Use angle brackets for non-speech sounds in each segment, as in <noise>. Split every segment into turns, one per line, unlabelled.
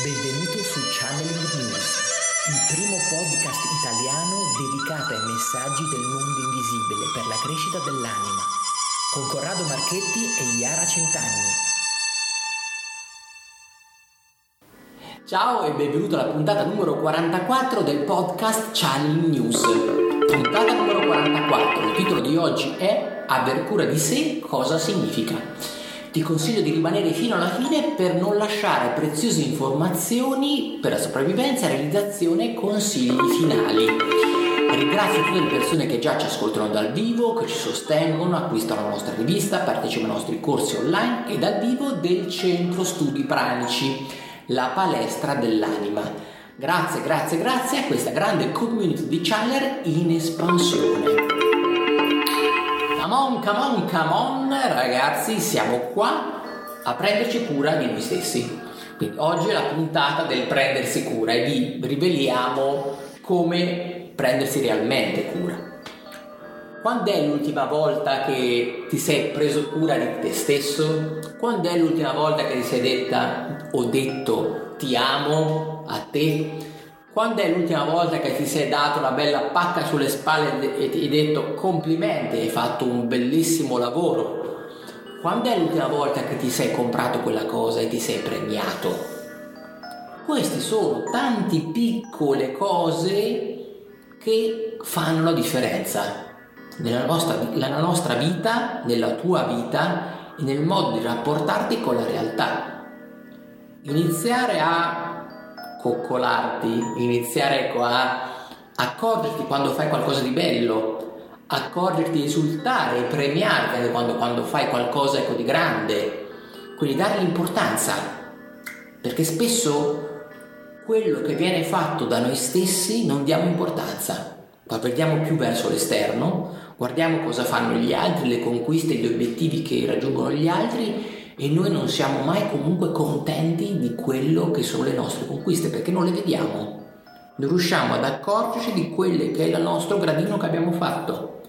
Benvenuto su Channeling News, il primo podcast italiano dedicato ai messaggi del mondo invisibile per la crescita dell'anima, con Corrado Marchetti e Iara Centanni.
Ciao e benvenuto alla puntata numero 44 del podcast Channeling News. Puntata numero 44, il titolo di oggi è Aver cura di sé cosa significa? Ti consiglio di rimanere fino alla fine per non lasciare preziose informazioni per la sopravvivenza, realizzazione e consigli finali. Ringrazio tutte le persone che già ci ascoltano dal vivo, che ci sostengono, acquistano la nostra rivista, partecipano ai nostri corsi online e dal vivo del Centro Studi Pranici, la palestra dell'anima. Grazie, grazie, grazie a questa grande community di channeler in espansione. Come on, come on, come on, ragazzi, siamo qua a prenderci cura di noi stessi. Quindi oggi è la puntata del prendersi cura e vi riveliamo come prendersi realmente cura. Quando è l'ultima volta che ti sei preso cura di te stesso? Quando è l'ultima volta che ti sei detta o detto ti amo a te? Quando è l'ultima volta che ti sei dato una bella pacca sulle spalle e ti hai detto complimenti, hai fatto un bellissimo lavoro? Quando è l'ultima volta che ti sei comprato quella cosa e ti sei premiato? Queste sono tante piccole cose che fanno la differenza nella nostra, nella nostra vita, nella tua vita e nel modo di rapportarti con la realtà. Iniziare a coccolarti, iniziare ecco, a accorgerti quando fai qualcosa di bello, accorgerti di esultare e premiarti quando, quando fai qualcosa ecco, di grande, quindi dare l'importanza, perché spesso quello che viene fatto da noi stessi non diamo importanza, guardiamo più verso l'esterno, guardiamo cosa fanno gli altri, le conquiste, gli obiettivi che raggiungono gli altri e noi non siamo mai comunque contenti di quello che sono le nostre conquiste perché non le vediamo. Non riusciamo ad accorgerci di quelle che è il nostro gradino che abbiamo fatto.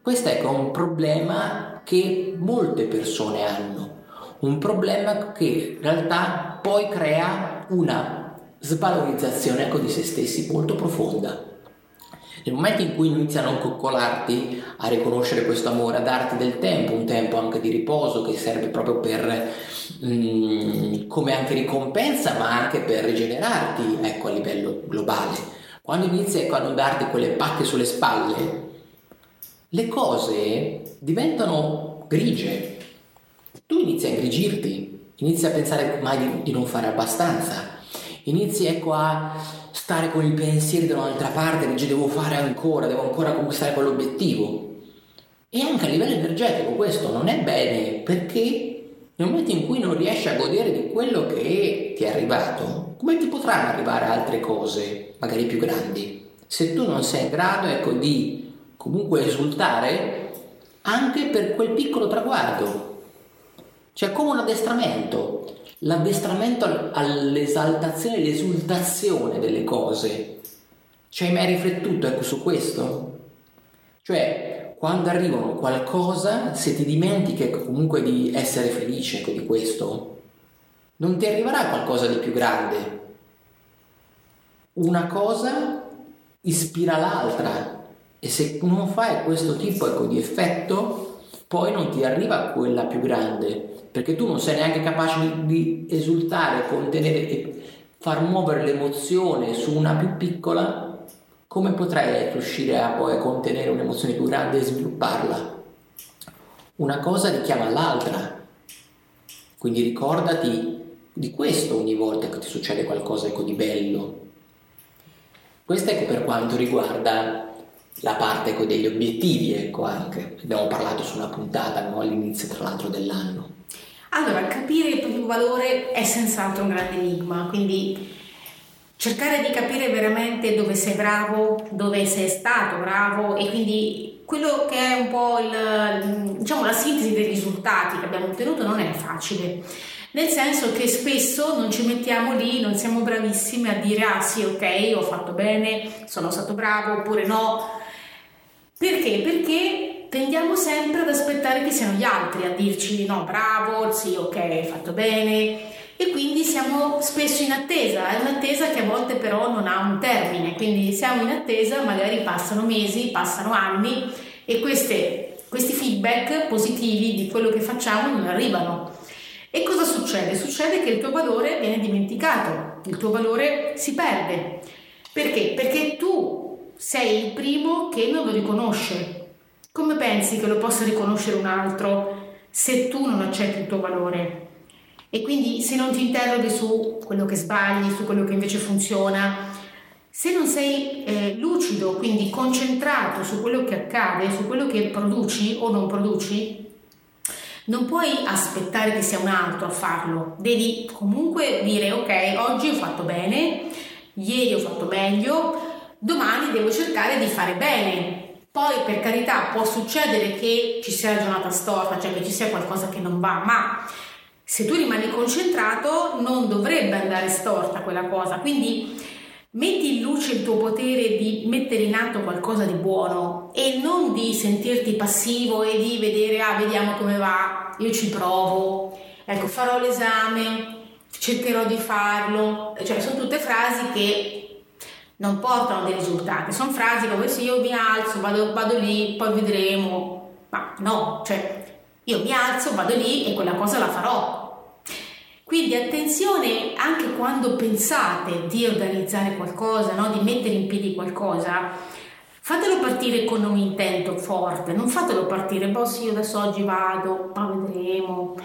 Questo ecco, è un problema che molte persone hanno, un problema che in realtà poi crea una svalorizzazione ecco, di se stessi molto profonda. Nel momento in cui iniziano a coccolarti, a riconoscere questo amore, a darti del tempo, un tempo anche di riposo che serve proprio per, mm, come anche ricompensa, ma anche per rigenerarti, ecco, a livello globale. Quando inizi ecco, a non darti quelle pacche sulle spalle, le cose diventano grigie. Tu inizi a ingrigirti, inizi a pensare mai di, di non fare abbastanza, inizi ecco a stare con i pensieri da un'altra parte, dici devo fare ancora, devo ancora conquistare quell'obiettivo. E anche a livello energetico questo non è bene perché nel momento in cui non riesci a godere di quello che ti è arrivato, come ti potranno arrivare altre cose, magari più grandi? Se tu non sei in grado ecco, di comunque esultare anche per quel piccolo traguardo. Cioè come un addestramento l'addestramento all'esaltazione, l'esultazione delle cose. Ci hai mai riflettuto ecco, su questo? Cioè, quando arrivano qualcosa, se ti dimentichi ecco, comunque di essere felice ecco, di questo, non ti arriverà qualcosa di più grande. Una cosa ispira l'altra e se non fai questo tipo ecco, di effetto, poi non ti arriva quella più grande perché tu non sei neanche capace di, esultare, contenere e far muovere l'emozione su una più piccola, come potrai riuscire a poi contenere un'emozione più grande e svilupparla? Una cosa richiama l'altra. Quindi ricordati di questo ogni volta che ti succede qualcosa ecco, di bello. Questo è per quanto riguarda la parte ecco, degli obiettivi, ecco anche. Abbiamo parlato su una puntata no, all'inizio tra l'altro dell'anno.
Allora, capire il proprio valore è senz'altro un grande enigma, quindi cercare di capire veramente dove sei bravo, dove sei stato bravo e quindi quello che è un po' il, diciamo, la sintesi dei risultati che abbiamo ottenuto non è facile. Nel senso che spesso non ci mettiamo lì, non siamo bravissimi a dire ah sì ok ho fatto bene, sono stato bravo oppure no. Perché? Perché tendiamo sempre ad aspettare che siano gli altri a dirci no, bravo, sì, ok, hai fatto bene e quindi siamo spesso in attesa, è un'attesa che a volte però non ha un termine, quindi siamo in attesa, magari passano mesi, passano anni e queste, questi feedback positivi di quello che facciamo non arrivano. E cosa succede? Succede che il tuo valore viene dimenticato, il tuo valore si perde. Perché? Perché tu sei il primo che non lo riconosce. Come pensi che lo possa riconoscere un altro se tu non accetti il tuo valore? E quindi se non ti interroghi su quello che sbagli, su quello che invece funziona, se non sei eh, lucido, quindi concentrato su quello che accade, su quello che produci o non produci, non puoi aspettare che sia un altro a farlo, devi comunque dire ok, oggi ho fatto bene, ieri ho fatto meglio, domani devo cercare di fare bene. Poi per carità può succedere che ci sia la giornata storta, cioè che ci sia qualcosa che non va, ma se tu rimani concentrato non dovrebbe andare storta quella cosa. Quindi metti in luce il tuo potere di mettere in atto qualcosa di buono e non di sentirti passivo e di vedere, ah, vediamo come va, io ci provo, ecco, farò l'esame, cercherò di farlo. Cioè, sono tutte frasi che non portano dei risultati, sono frasi come se io mi alzo, vado, vado lì, poi vedremo. Ma no, cioè io mi alzo, vado lì e quella cosa la farò. Quindi attenzione anche quando pensate di organizzare qualcosa, no? di mettere in piedi qualcosa, fatelo partire con un intento forte, non fatelo partire, boh sì, io adesso oggi vado, ma vedremo,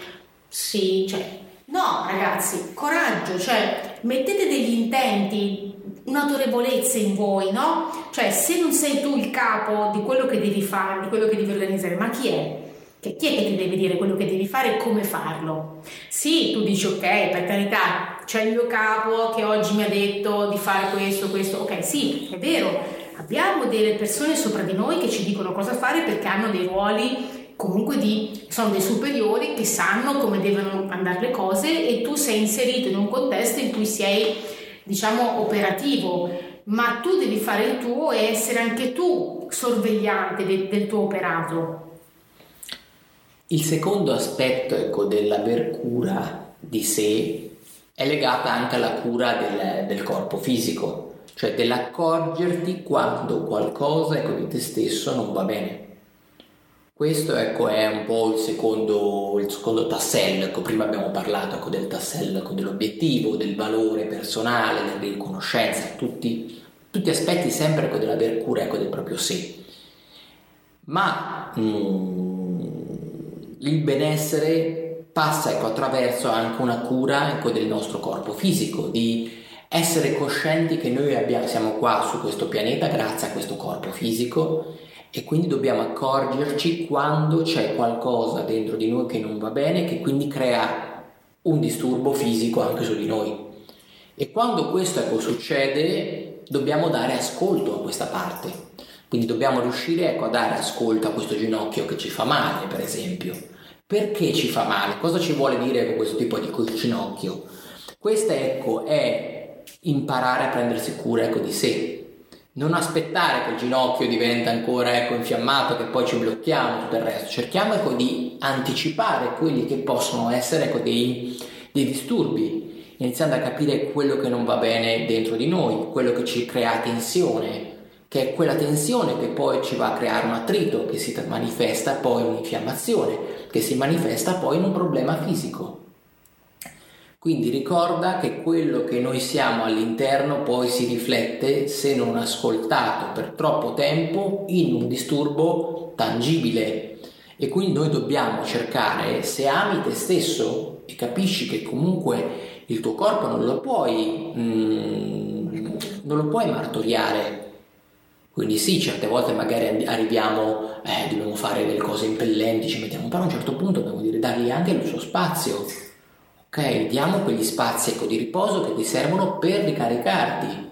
sì, cioè, no ragazzi, coraggio, cioè mettete degli intenti, un'autorevolezza in voi, no? Cioè se non sei tu il capo di quello che devi fare, di quello che devi organizzare, ma chi è? Che chi è che ti deve dire quello che devi fare e come farlo? Sì, tu dici ok, per carità, c'è il mio capo che oggi mi ha detto di fare questo, questo, ok, sì, è vero, abbiamo delle persone sopra di noi che ci dicono cosa fare perché hanno dei ruoli comunque di, sono dei superiori che sanno come devono andare le cose e tu sei inserito in un contesto in cui sei, diciamo, operativo, ma tu devi fare il tuo e essere anche tu sorvegliante de, del tuo operato.
Il secondo aspetto ecco, dell'aver cura di sé è legato anche alla cura del, del corpo fisico, cioè dell'accorgerti quando qualcosa ecco, di te stesso non va bene. Questo ecco, è un po' il secondo, il secondo tassello, ecco, prima abbiamo parlato ecco, del tassello ecco, dell'obiettivo, del valore personale, della riconoscenza, tutti, tutti aspetti sempre ecco, dell'aver cura ecco, del proprio sé. Ma mh, mm, il benessere passa attraverso anche una cura del nostro corpo fisico, di essere coscienti che noi abbiamo, siamo qua su questo pianeta grazie a questo corpo fisico e quindi dobbiamo accorgerci quando c'è qualcosa dentro di noi che non va bene, che quindi crea un disturbo fisico anche su di noi. E quando questo ecco, succede, dobbiamo dare ascolto a questa parte. Quindi dobbiamo riuscire ecco, a dare ascolto a questo ginocchio che ci fa male, per esempio perché ci fa male? Cosa ci vuole dire con questo tipo di ginocchio? Questa ecco è imparare a prendersi cura ecco, di sé. Non aspettare che il ginocchio diventa ancora ecco, infiammato, che poi ci blocchiamo tutto il resto. Cerchiamo ecco, di anticipare quelli che possono essere ecco, dei, dei disturbi, iniziando a capire quello che non va bene dentro di noi, quello che ci crea tensione, che è quella tensione che poi ci va a creare un attrito, che si manifesta poi in un'infiammazione, che si manifesta poi in un problema fisico. Quindi ricorda che quello che noi siamo all'interno poi si riflette, se non ascoltato per troppo tempo, in un disturbo tangibile. E quindi noi dobbiamo cercare, se ami te stesso e capisci che comunque il tuo corpo non lo puoi, mm, non lo puoi martoriare quindi sì, certe volte magari arriviamo, eh, dobbiamo fare delle cose impellenti, ci mettiamo, però a un certo punto dobbiamo dire, dargli anche il suo spazio. Ok, diamo quegli spazi ecco, di riposo che ti servono per ricaricarti,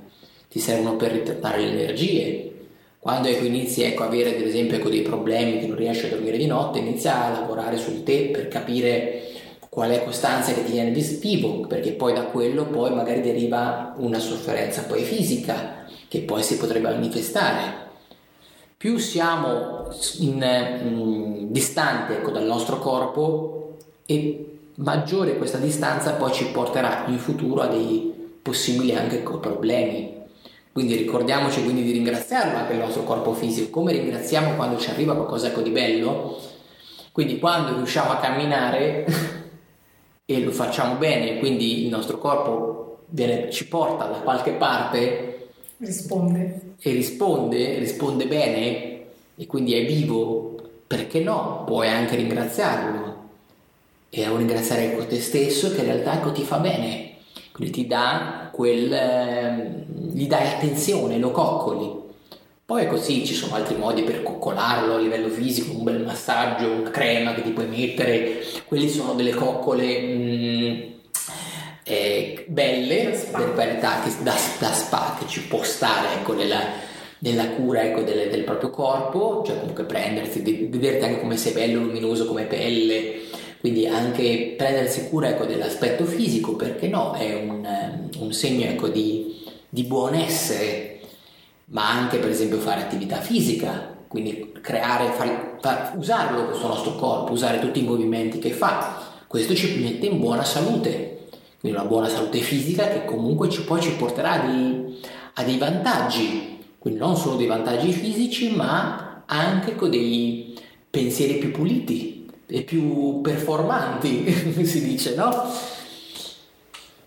ti servono per ritornare le energie. Quando ecco, inizi ecco, a avere ad esempio ecco, dei problemi che non riesci a dormire di notte, inizia a lavorare su te per capire qual è quest'ansia che ti viene vivo, perché poi da quello poi magari deriva una sofferenza poi fisica che poi si potrebbe manifestare. Più siamo in, mh, mm, distanti ecco, dal nostro corpo e maggiore questa distanza poi ci porterà in futuro a dei possibili anche problemi. Quindi ricordiamoci quindi di ringraziarlo anche il nostro corpo fisico, come ringraziamo quando ci arriva qualcosa di bello. Quindi quando riusciamo a camminare <laughs> e lo facciamo bene, quindi il nostro corpo viene, ci porta da qualche parte,
risponde
e risponde, risponde bene e quindi è vivo, perché no? Puoi anche ringraziarlo e a ringraziare ecco te stesso che in realtà ecco ti fa bene. Quindi ti dà quel eh, gli dai attenzione lo coccoli. Poi così ci sono altri modi per coccolarlo a livello fisico un bel massaggio una crema che ti puoi mettere. Quelli sono delle coccole mh, mm, eh, belle per verità da, da spa che ci può stare ecco nella nella cura ecco, del, del, proprio corpo, cioè comunque prendersi, vederti anche come sei bello, luminoso come pelle, quindi anche prendersi cura ecco, dell'aspetto fisico, perché no, è un, un segno ecco, di, di buon essere, ma anche per esempio fare attività fisica, quindi creare, far, far, usarlo questo nostro corpo, usare tutti i movimenti che fa, questo ci mette in buona salute, quindi una buona salute fisica che comunque ci, poi ci porterà di, a dei vantaggi, quindi non solo dei vantaggi fisici, ma anche con dei pensieri più puliti, e più performanti, <laughs> si dice, no?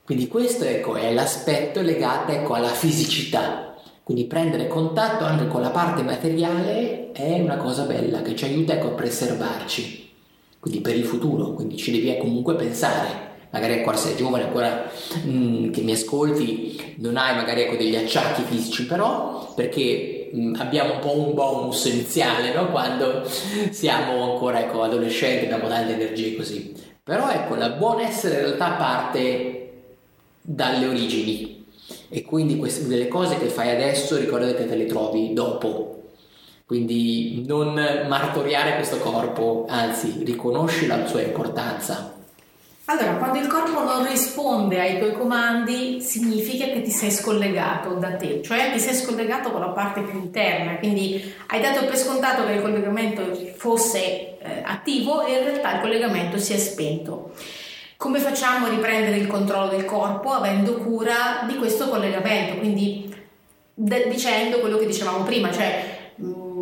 Quindi questo ecco, è l'aspetto legato ecco, alla fisicità. Quindi prendere contatto anche con la parte materiale è una cosa bella che ci aiuta ecco, a preservarci, quindi per il futuro, quindi ci devi comunque pensare. Magari ancora sei giovane, ancora mm, che mi ascolti, non hai magari ecco, degli acciacchi fisici, però perché abbiamo un po' un bonus iniziale no? quando siamo ancora ecco, adolescenti, abbiamo tante energie così. Però ecco, il buon essere in realtà parte dalle origini e quindi queste, delle cose che fai adesso ricordate che te le trovi dopo. Quindi non martoriare questo corpo, anzi riconosci la sua importanza
allora, quando il corpo non risponde ai tuoi comandi, significa che ti sei scollegato da te, cioè ti sei scollegato con la parte più interna, quindi hai dato per scontato che il collegamento fosse eh, attivo e in realtà il collegamento si è spento. Come facciamo a riprendere il controllo del corpo avendo cura di questo collegamento? Quindi d- dicendo quello che dicevamo prima, cioè mh, mm,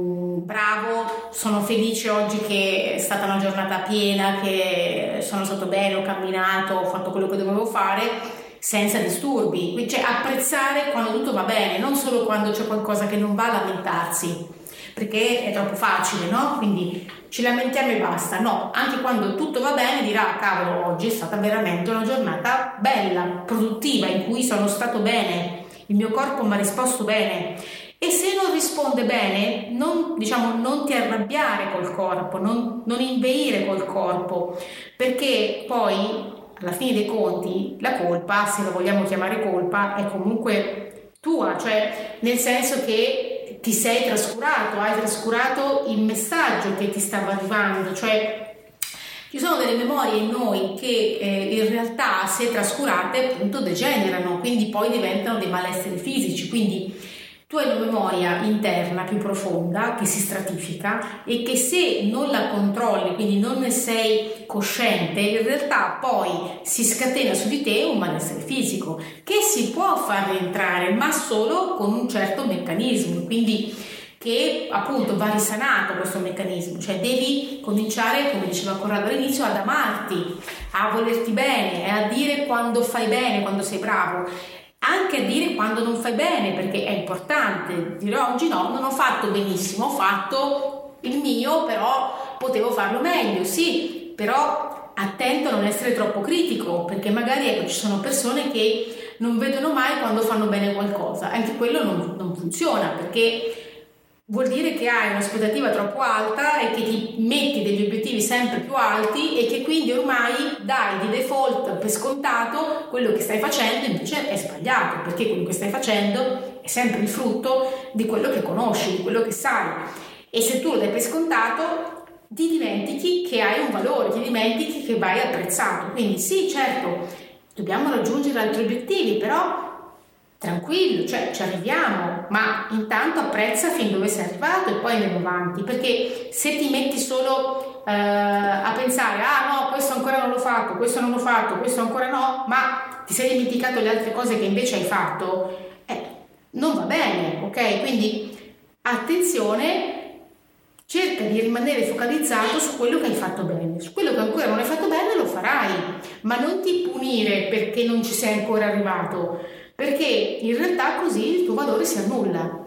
bravo sono felice oggi che è stata una giornata piena, che sono stato bene, ho camminato, ho fatto quello che dovevo fare senza disturbi, cioè apprezzare quando tutto va bene, non solo quando c'è qualcosa che non va lamentarsi, perché è troppo facile, no? Quindi ci lamentiamo e basta, no, anche quando tutto va bene dirà cavolo oggi è stata veramente una giornata bella, produttiva, in cui sono stato bene, il mio corpo mi ha risposto bene e se non risponde bene, non, diciamo, non ti arrabbiare col corpo, non, non inveire col corpo, perché poi alla fine dei conti la colpa, se la vogliamo chiamare colpa, è comunque tua, cioè nel senso che ti sei trascurato, hai trascurato il messaggio che ti stava arrivando, cioè ci sono delle memorie in noi che eh, in realtà se trascurate appunto degenerano, quindi poi diventano dei malesseri fisici, quindi tu hai una memoria interna più profonda che si stratifica e che se non la controlli, quindi non ne sei cosciente, in realtà poi si scatena su di te un malessere fisico che si può far rientrare, ma solo con un certo meccanismo. Quindi che appunto va risanato questo meccanismo, cioè devi cominciare, come diceva Corrado all'inizio, ad amarti, a volerti bene, a dire quando fai bene, quando sei bravo anche a dire quando non fai bene, perché è importante. Dire oggi no, non ho fatto benissimo, ho fatto il mio, però potevo farlo meglio, sì, però attento a non essere troppo critico, perché magari ecco, ci sono persone che non vedono mai quando fanno bene qualcosa, anche quello non, non funziona, perché vuol dire che hai un'aspettativa troppo alta e che ti metti degli obiettivi sempre più alti e che quindi ormai dai di default per scontato quello che stai facendo invece è sbagliato perché quello che stai facendo è sempre il frutto di quello che conosci, di quello che sai e se tu lo dai per scontato ti dimentichi che hai un valore, ti dimentichi che vai apprezzato. Quindi sì, certo, dobbiamo raggiungere altri obiettivi, però tranquillo, cioè ci arriviamo, ma intanto apprezza fin dove sei arrivato e poi andiamo avanti, perché se ti metti solo eh, a pensare, ah no, questo ancora non l'ho fatto, questo non l'ho fatto, questo ancora no, ma ti sei dimenticato le altre cose che invece hai fatto, eh, non va bene, ok? Quindi attenzione, cerca di rimanere focalizzato su quello che hai fatto bene, su quello che ancora non hai fatto bene lo farai, ma non ti punire perché non ci sei ancora arrivato perché in realtà così il tuo valore si annulla.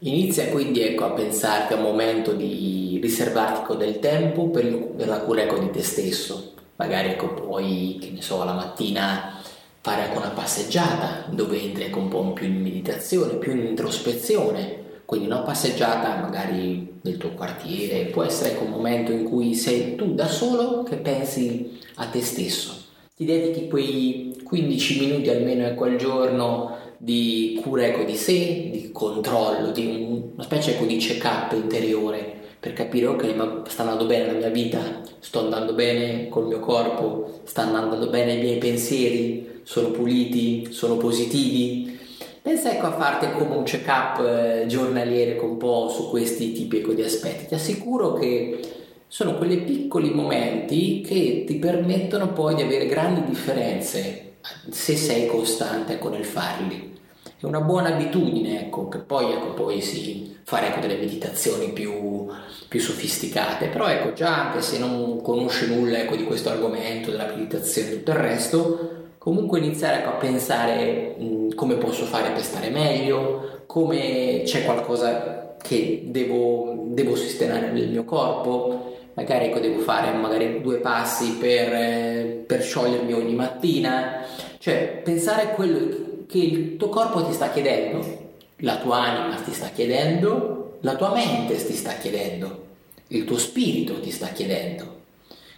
Inizia quindi ecco, a pensarti a un momento di riservarti del tempo per, per la cura ecco, di te stesso. Magari ecco, puoi, che ne so, la mattina fare ecco, una passeggiata dove entri ecco, un po' più in meditazione, più in introspezione. Quindi una passeggiata magari nel tuo quartiere, può essere ecco, un momento in cui sei tu da solo che pensi a te stesso ti dedichi quei 15 minuti almeno ecco, al giorno di cura ecco, di sé, di controllo, di una specie ecco, di check-up interiore per capire ok ma sta andando bene la mia vita, sto andando bene col mio corpo, sta andando bene i miei pensieri, sono puliti, sono positivi. Pensa ecco a farti come un check-up eh, giornaliere un po' su questi tipi ecco, di aspetti. Ti assicuro che sono quei piccoli momenti che ti permettono poi di avere grandi differenze se sei costante ecco, nel farli. È una buona abitudine, ecco, che poi ecco, poi sì, fare ecco, delle meditazioni più, più, sofisticate, però ecco, già anche se non conosci nulla ecco, di questo argomento, della meditazione e tutto il resto, comunque iniziare ecco, a pensare mh, come posso fare per stare meglio, come c'è qualcosa che devo, devo sistemare nel mio corpo, magari ecco, devo fare magari due passi per, eh, per sciogliermi ogni mattina, cioè pensare a quello che il tuo corpo ti sta chiedendo, la tua anima ti sta chiedendo, la tua mente ti sta chiedendo, il tuo spirito ti sta chiedendo.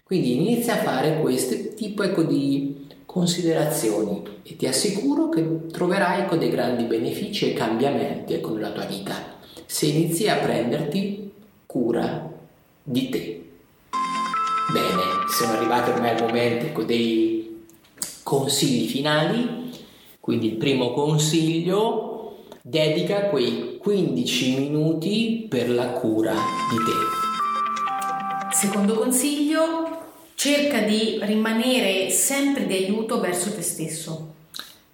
Quindi inizia a fare questo tipo ecco, di considerazioni e ti assicuro che troverai ecco, dei grandi benefici e cambiamenti ecco, nella tua vita se inizi a prenderti cura di te. Bene, siamo arrivati ormai al momento dei consigli finali. Quindi il primo consiglio dedica quei 15 minuti per la cura di te.
Secondo consiglio, cerca di rimanere sempre di aiuto verso te stesso.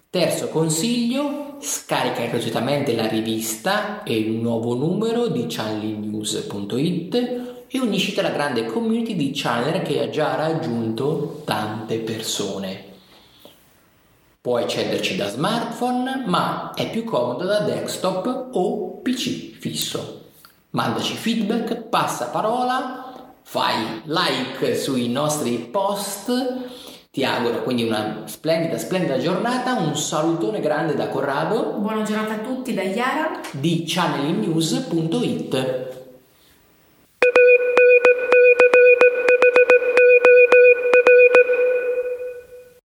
Terzo consiglio, scarica gratuitamente la rivista e il nuovo numero di channelnews.it e unisciti alla grande community di channel che ha già raggiunto tante persone. Puoi accederci da smartphone, ma è più comodo da desktop o PC fisso. Mandaci feedback, passa parola, fai like sui nostri post. Ti auguro quindi una splendida, splendida giornata, un salutone grande da Corrado.
Buona giornata a tutti da Chiara
di channelnews.it.